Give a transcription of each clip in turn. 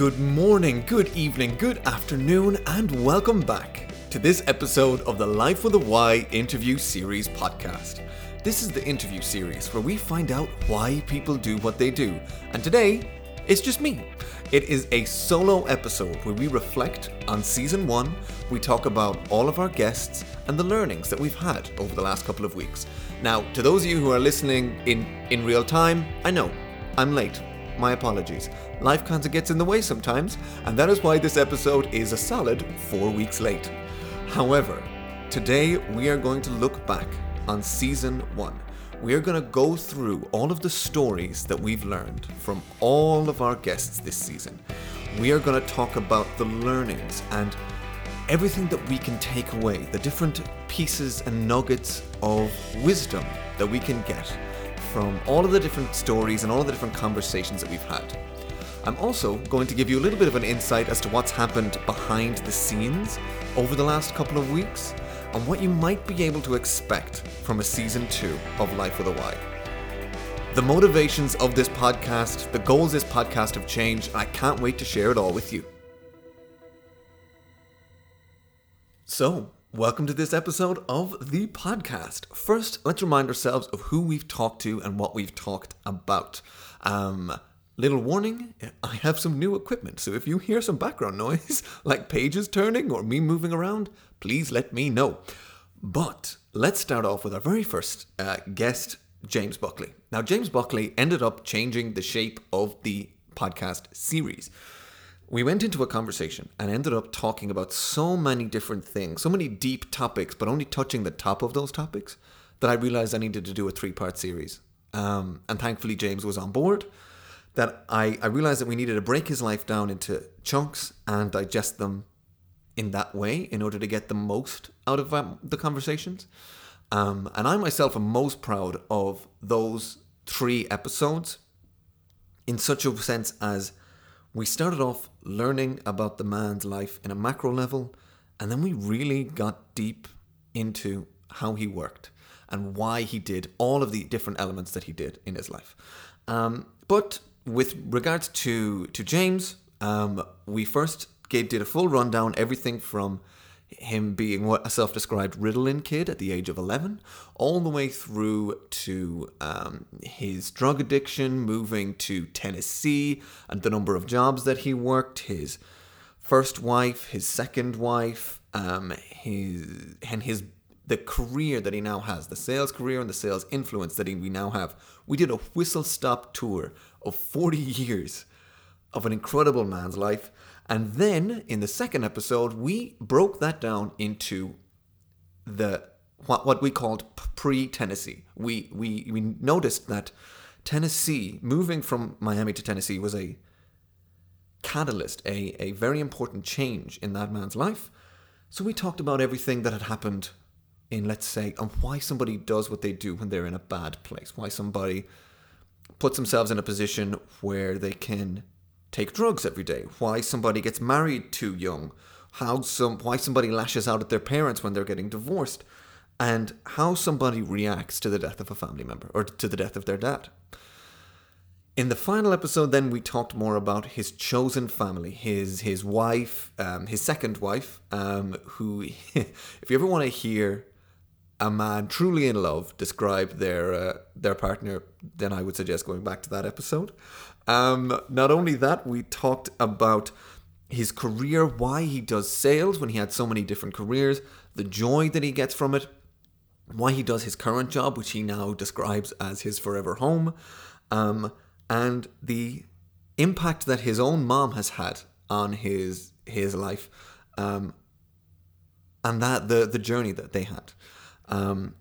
Good morning, good evening, good afternoon, and welcome back to this episode of the Life with a Why interview series podcast. This is the interview series where we find out why people do what they do, and today it's just me. It is a solo episode where we reflect on season one, we talk about all of our guests and the learnings that we've had over the last couple of weeks. Now, to those of you who are listening in, in real time, I know I'm late. My apologies. Life kinda gets in the way sometimes, and that is why this episode is a solid four weeks late. However, today we are going to look back on season one. We are going to go through all of the stories that we've learned from all of our guests this season. We are going to talk about the learnings and everything that we can take away, the different pieces and nuggets of wisdom that we can get from all of the different stories and all of the different conversations that we've had. I'm also going to give you a little bit of an insight as to what's happened behind the scenes over the last couple of weeks and what you might be able to expect from a season two of Life with a Y. The motivations of this podcast, the goals of this podcast have changed, and I can't wait to share it all with you. So, welcome to this episode of the podcast. First, let's remind ourselves of who we've talked to and what we've talked about. Um, little warning I have some new equipment, so if you hear some background noise, like pages turning or me moving around, please let me know. But let's start off with our very first uh, guest, James Buckley. Now, James Buckley ended up changing the shape of the podcast series we went into a conversation and ended up talking about so many different things, so many deep topics, but only touching the top of those topics, that I realized I needed to do a three part series. Um, and thankfully, James was on board. That I, I realized that we needed to break his life down into chunks and digest them in that way in order to get the most out of um, the conversations. Um, and I myself am most proud of those three episodes in such a sense as we started off learning about the man's life in a macro level, and then we really got deep into how he worked and why he did all of the different elements that he did in his life. Um, but with regards to to James, um, we first gave, did a full rundown, everything from him being what a self-described Ritalin kid at the age of 11, all the way through to um, his drug addiction, moving to Tennessee, and the number of jobs that he worked, his first wife, his second wife, um, his and his the career that he now has, the sales career and the sales influence that he, we now have. We did a whistle stop tour of 40 years of an incredible man's life and then in the second episode, we broke that down into the what, what we called pre Tennessee. We, we, we noticed that Tennessee, moving from Miami to Tennessee, was a catalyst, a, a very important change in that man's life. So we talked about everything that had happened in, let's say, and why somebody does what they do when they're in a bad place, why somebody puts themselves in a position where they can take drugs every day, why somebody gets married too young, how some why somebody lashes out at their parents when they're getting divorced, and how somebody reacts to the death of a family member or to the death of their dad. In the final episode, then we talked more about his chosen family, his his wife, um, his second wife, um, who, if you ever want to hear a man truly in love describe their uh, their partner, then I would suggest going back to that episode. Um, not only that, we talked about his career, why he does sales when he had so many different careers, the joy that he gets from it, why he does his current job, which he now describes as his forever home, um, and the impact that his own mom has had on his his life, um, and that the the journey that they had. Um,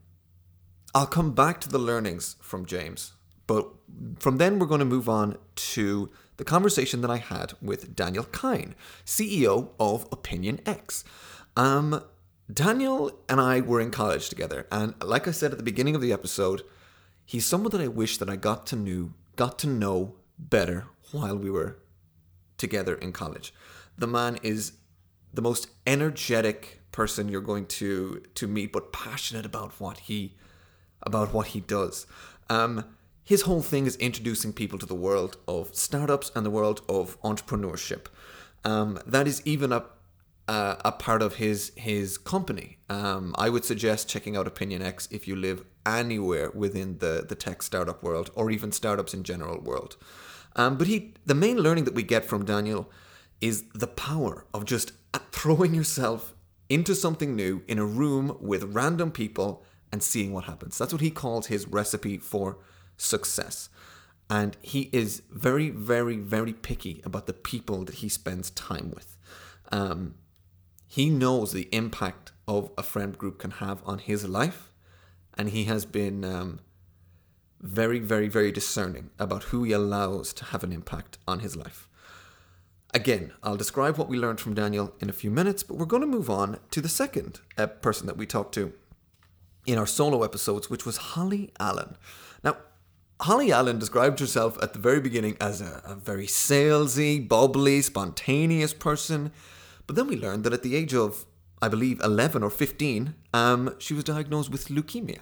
I'll come back to the learnings from James but from then, we're going to move on to the conversation that I had with Daniel Kyne, CEO of Opinion X. Um, Daniel and I were in college together, and like I said at the beginning of the episode, he's someone that I wish that I got to know, got to know better while we were together in college. The man is the most energetic person you're going to to meet, but passionate about what he about what he does. Um, his whole thing is introducing people to the world of startups and the world of entrepreneurship. Um, that is even a uh, a part of his his company. Um, I would suggest checking out Opinion X if you live anywhere within the the tech startup world or even startups in general world. Um, but he, the main learning that we get from Daniel is the power of just throwing yourself into something new in a room with random people and seeing what happens. That's what he calls his recipe for success. And he is very, very, very picky about the people that he spends time with. Um, he knows the impact of a friend group can have on his life, and he has been um, very, very, very discerning about who he allows to have an impact on his life. Again, I'll describe what we learned from Daniel in a few minutes, but we're going to move on to the second uh, person that we talked to in our solo episodes, which was Holly Allen. Now, Holly Allen described herself at the very beginning as a, a very salesy, bubbly, spontaneous person, but then we learned that at the age of, I believe, 11 or 15, um, she was diagnosed with leukemia.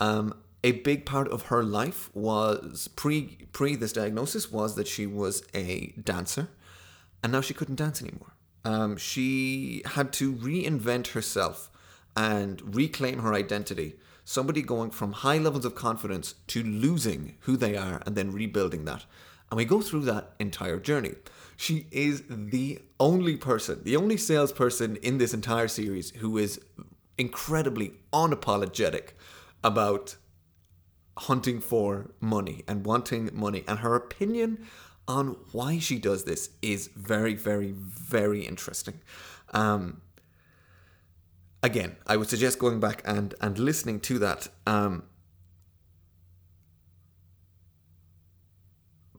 Um, a big part of her life was pre pre this diagnosis was that she was a dancer, and now she couldn't dance anymore. Um, she had to reinvent herself and reclaim her identity. Somebody going from high levels of confidence to losing who they are and then rebuilding that. And we go through that entire journey. She is the only person, the only salesperson in this entire series who is incredibly unapologetic about hunting for money and wanting money. And her opinion on why she does this is very, very, very interesting. Um, again, I would suggest going back and, and listening to that. Um,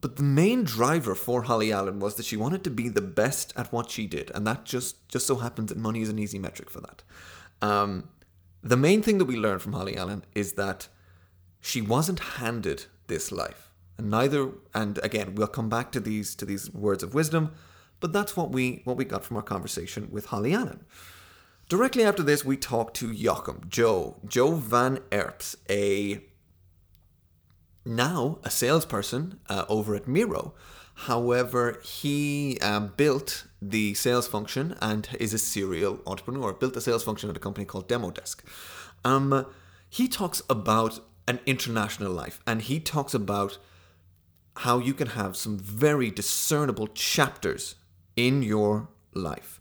but the main driver for Holly Allen was that she wanted to be the best at what she did, and that just just so happens that money is an easy metric for that. Um, the main thing that we learned from Holly Allen is that she wasn't handed this life, and neither. And again, we'll come back to these to these words of wisdom, but that's what we what we got from our conversation with Holly Allen. Directly after this, we talk to Joachim, Joe, Joe Van Erps, a now a salesperson uh, over at Miro. However, he um, built the sales function and is a serial entrepreneur. Built the sales function at a company called Demodesk. Um, he talks about an international life and he talks about how you can have some very discernible chapters in your life.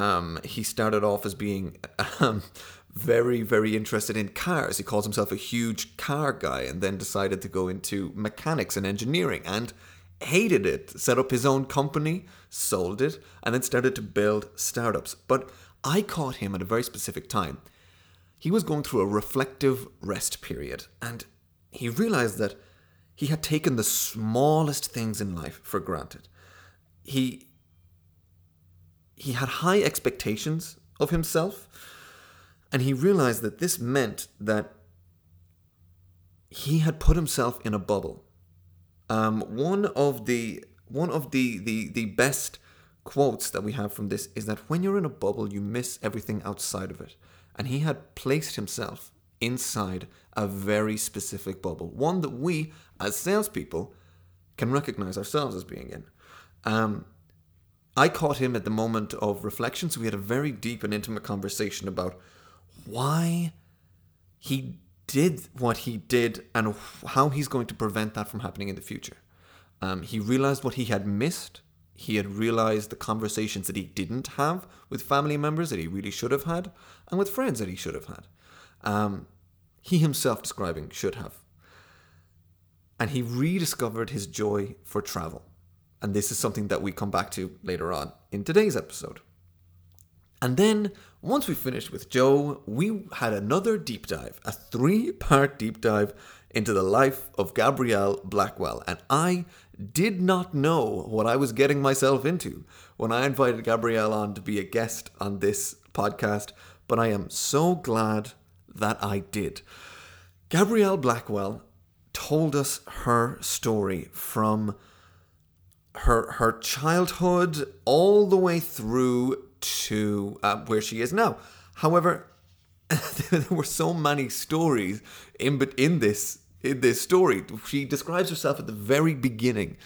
Um, he started off as being um, very, very interested in cars. He calls himself a huge car guy and then decided to go into mechanics and engineering and hated it. Set up his own company, sold it, and then started to build startups. But I caught him at a very specific time. He was going through a reflective rest period and he realized that he had taken the smallest things in life for granted. He he had high expectations of himself, and he realized that this meant that he had put himself in a bubble. Um, one of the one of the, the the best quotes that we have from this is that when you're in a bubble, you miss everything outside of it. And he had placed himself inside a very specific bubble, one that we, as salespeople, can recognize ourselves as being in. Um, I caught him at the moment of reflection, so we had a very deep and intimate conversation about why he did what he did and how he's going to prevent that from happening in the future. Um, he realized what he had missed. He had realized the conversations that he didn't have with family members that he really should have had, and with friends that he should have had. Um, he himself describing should have. And he rediscovered his joy for travel. And this is something that we come back to later on in today's episode. And then, once we finished with Joe, we had another deep dive, a three part deep dive into the life of Gabrielle Blackwell. And I did not know what I was getting myself into when I invited Gabrielle on to be a guest on this podcast, but I am so glad that I did. Gabrielle Blackwell told us her story from her her childhood all the way through to uh, where she is now. However, there were so many stories in but in this in this story. She describes herself at the very beginning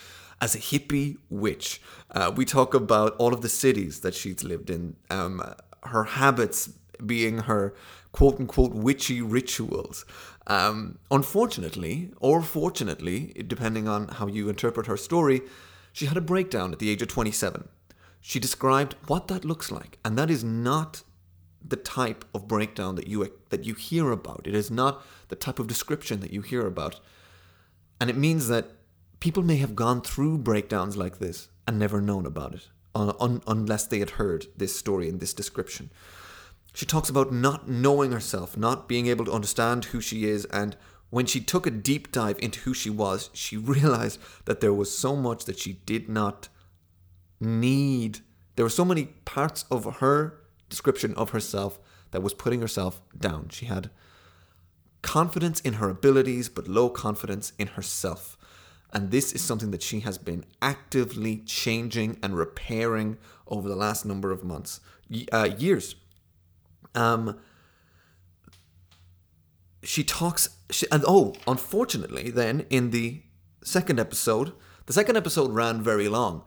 as a hippie witch. Uh, we talk about all of the cities that she's lived in, um, her habits being her quote unquote witchy rituals. Um, unfortunately, or fortunately, depending on how you interpret her story, she had a breakdown at the age of 27. She described what that looks like, and that is not the type of breakdown that you that you hear about. It is not the type of description that you hear about. And it means that people may have gone through breakdowns like this and never known about it un- un- unless they had heard this story and this description. She talks about not knowing herself, not being able to understand who she is, and when she took a deep dive into who she was, she realized that there was so much that she did not need. There were so many parts of her description of herself that was putting herself down. She had confidence in her abilities, but low confidence in herself. And this is something that she has been actively changing and repairing over the last number of months, uh, years. Um, she talks, she, and oh, unfortunately, then in the second episode, the second episode ran very long,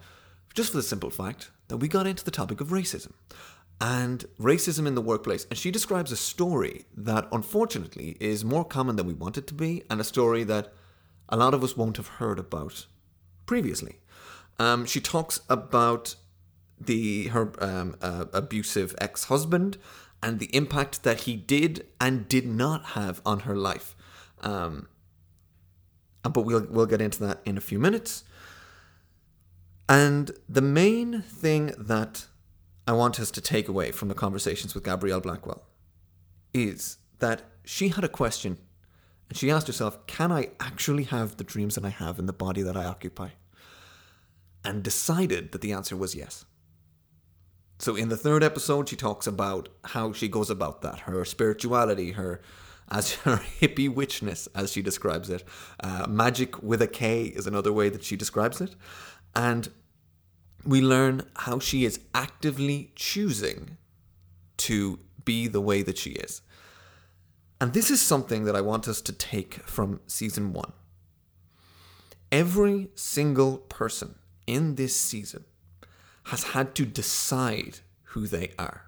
just for the simple fact that we got into the topic of racism and racism in the workplace. And she describes a story that unfortunately is more common than we want it to be, and a story that a lot of us won't have heard about previously. Um, she talks about the her um, uh, abusive ex-husband and the impact that he did and did not have on her life. Um, but we'll we'll get into that in a few minutes. And the main thing that I want us to take away from the conversations with Gabrielle Blackwell is that she had a question and she asked herself, Can I actually have the dreams that I have in the body that I occupy? And decided that the answer was yes. So in the third episode, she talks about how she goes about that, her spirituality, her as her hippie witchness, as she describes it. Uh, magic with a K is another way that she describes it. And we learn how she is actively choosing to be the way that she is. And this is something that I want us to take from season one. Every single person in this season has had to decide who they are.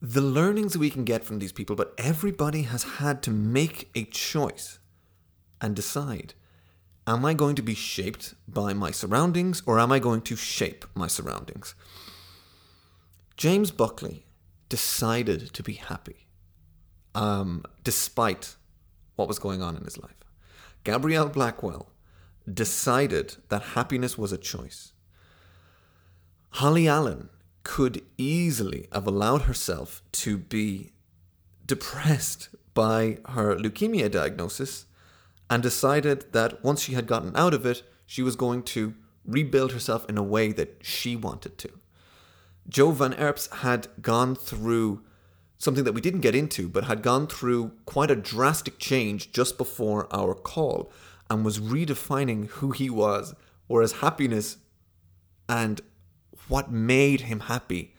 The learnings we can get from these people, but everybody has had to make a choice and decide am I going to be shaped by my surroundings or am I going to shape my surroundings? James Buckley decided to be happy um, despite what was going on in his life. Gabrielle Blackwell decided that happiness was a choice. Holly Allen could easily have allowed herself to be depressed by her leukemia diagnosis and decided that once she had gotten out of it, she was going to rebuild herself in a way that she wanted to. Joe Van Erps had gone through something that we didn't get into, but had gone through quite a drastic change just before our call and was redefining who he was, his happiness and what made him happy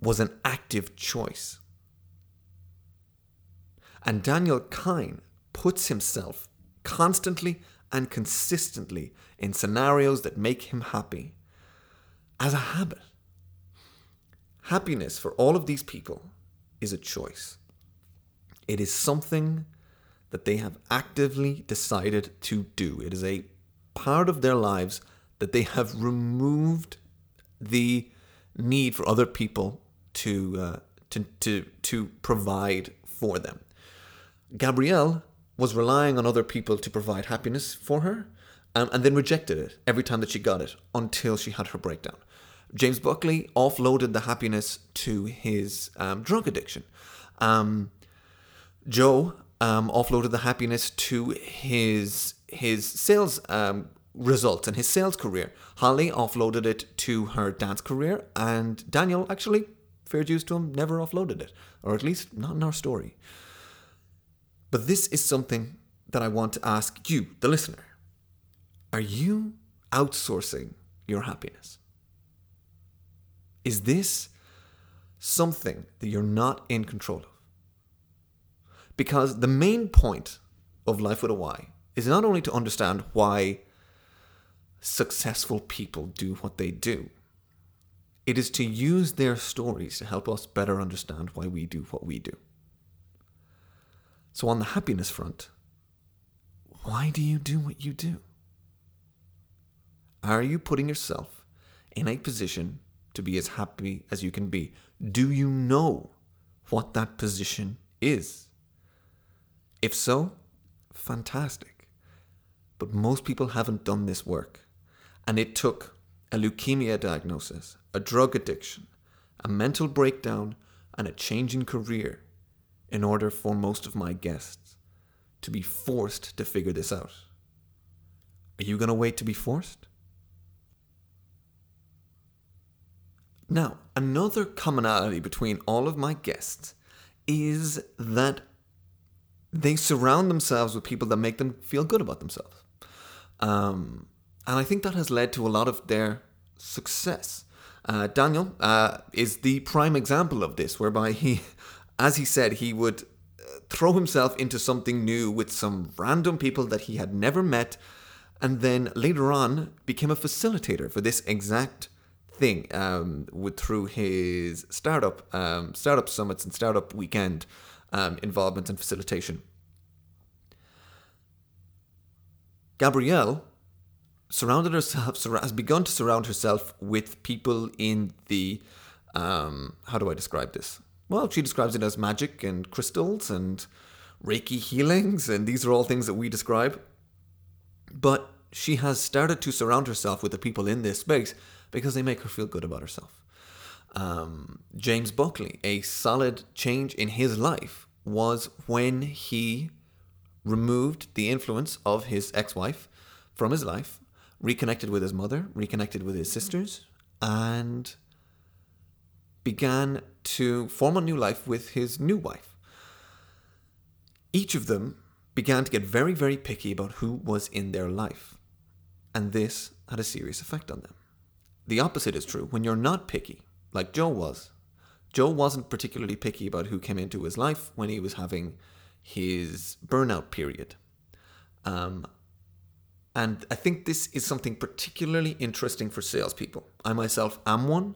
was an active choice. And Daniel Kyne puts himself constantly and consistently in scenarios that make him happy as a habit. Happiness for all of these people is a choice. It is something that they have actively decided to do. It is a part of their lives that they have removed the need for other people to uh, to to to provide for them. Gabrielle was relying on other people to provide happiness for her um, and then rejected it every time that she got it until she had her breakdown. James Buckley offloaded the happiness to his um, drug addiction. Um, Jo um, offloaded the happiness to his his sales um, results in his sales career. Holly offloaded it to her dance career, and Daniel actually, fair dues to him, never offloaded it, or at least not in our story. But this is something that I want to ask you, the listener. Are you outsourcing your happiness? Is this something that you're not in control of? Because the main point of Life with a Y is not only to understand why successful people do what they do, it is to use their stories to help us better understand why we do what we do. So, on the happiness front, why do you do what you do? Are you putting yourself in a position to be as happy as you can be? Do you know what that position is? If so, fantastic. But most people haven't done this work. And it took a leukemia diagnosis, a drug addiction, a mental breakdown, and a change in career in order for most of my guests to be forced to figure this out. Are you going to wait to be forced? Now, another commonality between all of my guests is that they surround themselves with people that make them feel good about themselves. Um, and I think that has led to a lot of their success. Uh, Daniel uh, is the prime example of this, whereby he, as he said, he would uh, throw himself into something new with some random people that he had never met, and then later on became a facilitator for this exact thing um, with through his startup um, startup summits and startup weekend um, involvement and facilitation. Gabrielle surrounded herself has begun to surround herself with people in the um, how do I describe this? Well, she describes it as magic and crystals and Reiki healings, and these are all things that we describe. But she has started to surround herself with the people in this space because they make her feel good about herself. Um, James Buckley, a solid change in his life was when he removed the influence of his ex wife from his life, reconnected with his mother, reconnected with his sisters, and began to form a new life with his new wife. Each of them began to get very, very picky about who was in their life, and this had a serious effect on them. The opposite is true. When you're not picky, like Joe was, Joe wasn't particularly picky about who came into his life when he was having his burnout period. Um, and I think this is something particularly interesting for salespeople. I myself am one.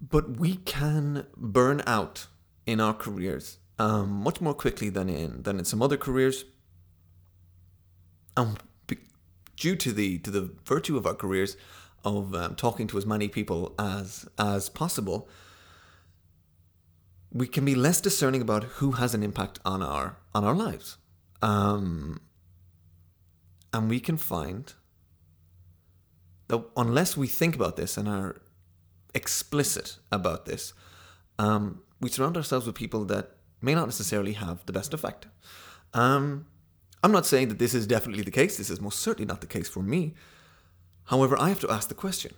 But we can burn out in our careers um, much more quickly than in than in some other careers. And due to the to the virtue of our careers, of um, talking to as many people as as possible, we can be less discerning about who has an impact on our on our lives, um, and we can find that unless we think about this and are explicit about this, um, we surround ourselves with people that may not necessarily have the best effect. Um, I'm not saying that this is definitely the case. This is most certainly not the case for me. However, I have to ask the question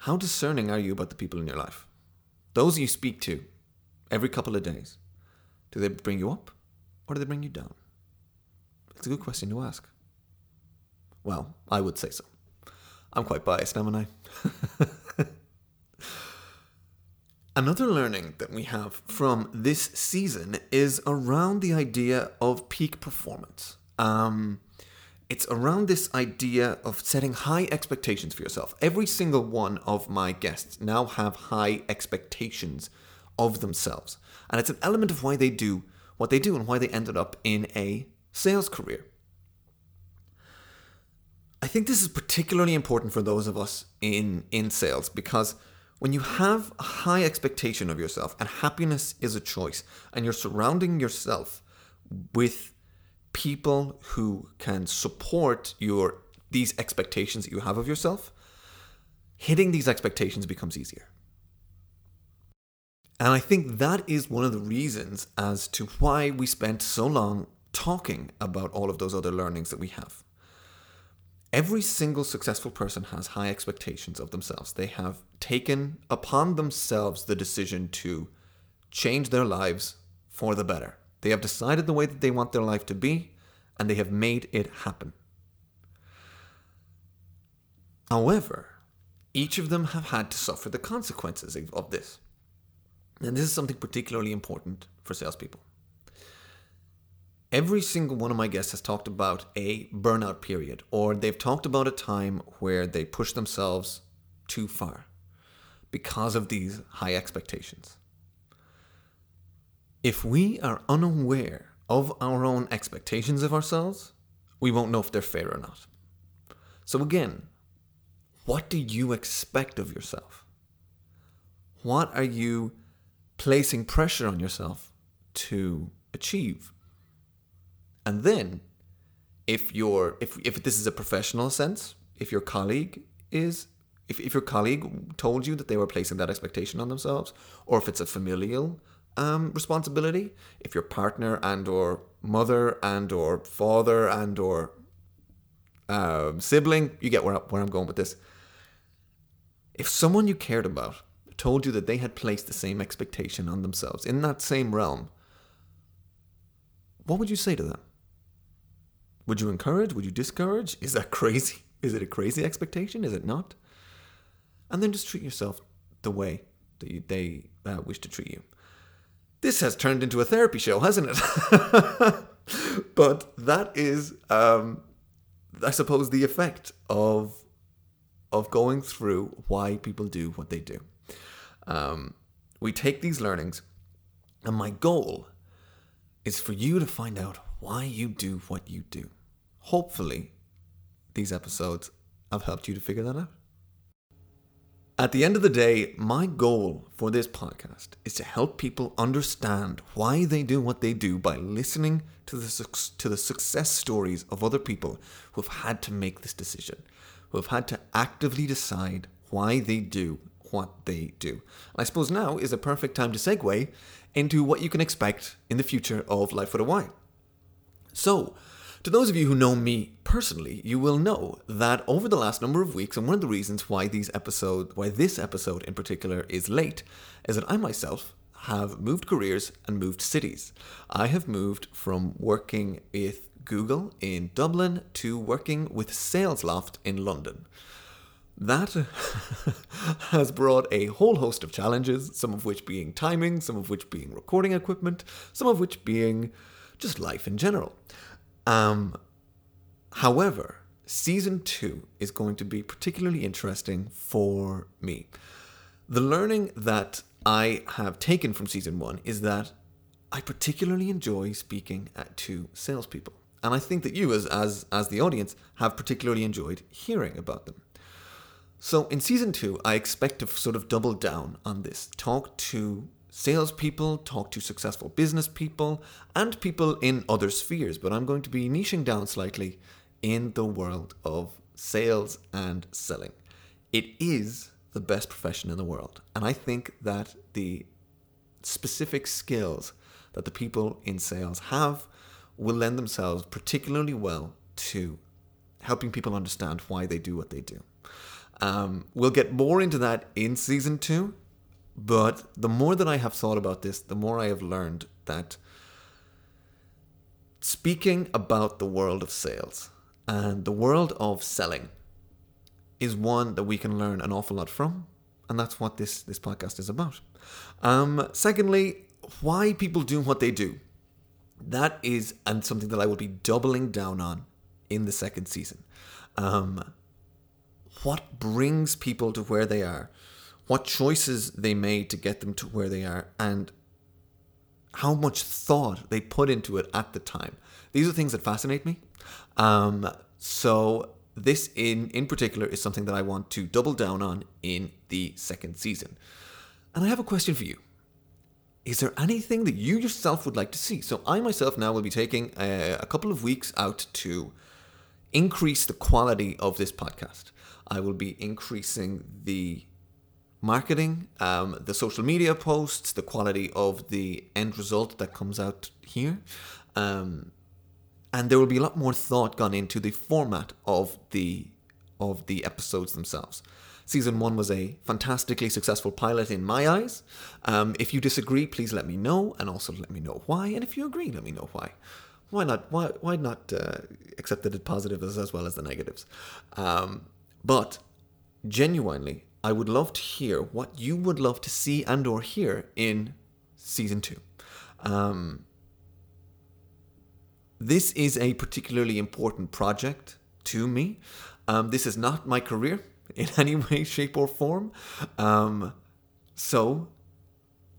how discerning are you about the people in your life? Those you speak to every couple of days, do they bring you up or do they bring you down? It's a good question to ask. Well, I would say so. I'm quite biased, am I? Another learning that we have from this season is around the idea of peak performance. Um, it's around this idea of setting high expectations for yourself. Every single one of my guests now have high expectations of themselves. And it's an element of why they do what they do and why they ended up in a sales career. I think this is particularly important for those of us in, in sales because when you have a high expectation of yourself and happiness is a choice and you're surrounding yourself with people who can support your these expectations that you have of yourself, hitting these expectations becomes easier. And I think that is one of the reasons as to why we spent so long talking about all of those other learnings that we have. Every single successful person has high expectations of themselves. They have taken upon themselves the decision to change their lives for the better. They have decided the way that they want their life to be, and they have made it happen. However, each of them have had to suffer the consequences of this. And this is something particularly important for salespeople. Every single one of my guests has talked about a burnout period, or they've talked about a time where they push themselves too far because of these high expectations. If we are unaware of our own expectations of ourselves, we won't know if they're fair or not. So, again, what do you expect of yourself? What are you placing pressure on yourself to achieve? And then, if you're if if this is a professional sense, if your colleague is if, if your colleague told you that they were placing that expectation on themselves, or if it's a familial um, responsibility, if your partner and or mother and or father and or um, sibling, you get where, where I'm going with this. If someone you cared about told you that they had placed the same expectation on themselves in that same realm, what would you say to them? Would you encourage? Would you discourage? Is that crazy? Is it a crazy expectation? Is it not? And then just treat yourself the way that you, they uh, wish to treat you. This has turned into a therapy show, hasn't it? but that is, um, I suppose, the effect of of going through why people do what they do. Um, we take these learnings, and my goal is for you to find out why you do what you do. Hopefully, these episodes have helped you to figure that out. At the end of the day, my goal for this podcast is to help people understand why they do what they do by listening to the, to the success stories of other people who have had to make this decision, who have had to actively decide why they do what they do. I suppose now is a perfect time to segue into what you can expect in the future of Life with a Y. So, to those of you who know me personally, you will know that over the last number of weeks, and one of the reasons why these why this episode in particular is late, is that I myself have moved careers and moved cities. I have moved from working with Google in Dublin to working with SalesLoft in London. That has brought a whole host of challenges, some of which being timing, some of which being recording equipment, some of which being just life in general. Um, however, season two is going to be particularly interesting for me. The learning that I have taken from season one is that I particularly enjoy speaking at, to salespeople. And I think that you, as, as, as the audience, have particularly enjoyed hearing about them. So in season two, I expect to sort of double down on this, talk to salespeople, talk to successful business people, and people in other spheres. But I'm going to be niching down slightly in the world of sales and selling. It is the best profession in the world. And I think that the specific skills that the people in sales have will lend themselves particularly well to helping people understand why they do what they do. Um, we'll get more into that in season two, but the more that I have thought about this, the more I have learned that speaking about the world of sales and the world of selling is one that we can learn an awful lot from. And that's what this, this podcast is about. Um, secondly, why people do what they do. That is and something that I will be doubling down on in the second season. Um, what brings people to where they are? What choices they made to get them to where they are, and how much thought they put into it at the time. These are things that fascinate me. Um, so this in in particular is something that I want to double down on in the second season. And I have a question for you. Is there anything that you yourself would like to see? So I myself now will be taking a, a couple of weeks out to increase the quality of this podcast. I will be increasing the marketing, um, the social media posts, the quality of the end result that comes out here. Um, and there will be a lot more thought gone into the format of the of the episodes themselves. Season one was a fantastically successful pilot in my eyes. Um, if you disagree, please let me know, and also let me know why. And if you agree, let me know why. Why not? Why why not uh, accept the positives as well as the negatives? Um, but genuinely, I would love to hear what you would love to see and or hear in season two. Um, this is a particularly important project to me. Um, this is not my career in any way, shape, or form. Um, so,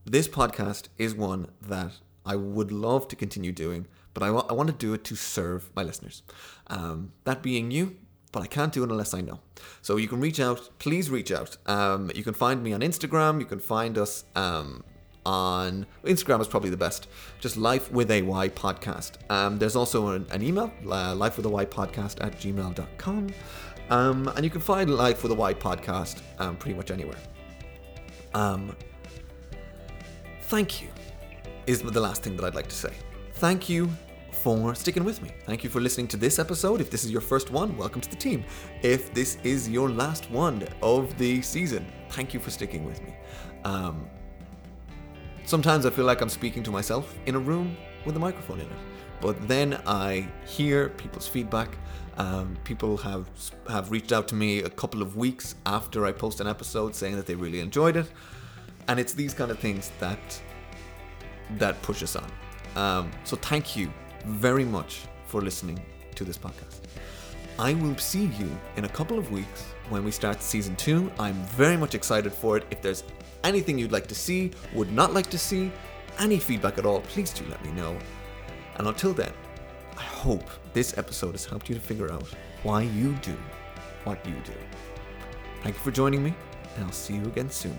this podcast is one that I would love to continue doing, but I, want to do it to serve my listeners. Um, that being you, but I can't do it unless I know. So you can reach out. Please reach out. Um, you can find me on Instagram. You can find us um, on Instagram is probably the best. Just Life with a Y podcast. Um, there's also an, an email, uh, life with a Y podcast at gmail.com. Um, and you can find Life with a Y podcast um, pretty much anywhere. Um, thank you is the last thing that I'd like to say. Thank you for sticking with me. Thank you for listening to this episode. If this is your first one, welcome to the team. If this is your last one of the season, thank you for sticking with me. Um, sometimes I feel like I'm speaking to myself in a room with a microphone in it, but then I hear people's feedback. Um, people have have reached out to me a couple of weeks after I post an episode saying that they really enjoyed it, and it's these kind of things that that push us on. Um, so thank you very much for listening to this podcast. I will see you in a couple of weeks when we start season two. I'm very much excited for it. If there's anything you'd like to see, would not like to see, any feedback at all, please do let me know. And until then, I hope this episode has helped you to figure out why you do what you do. Thank you for joining me, and I'll see you again soon.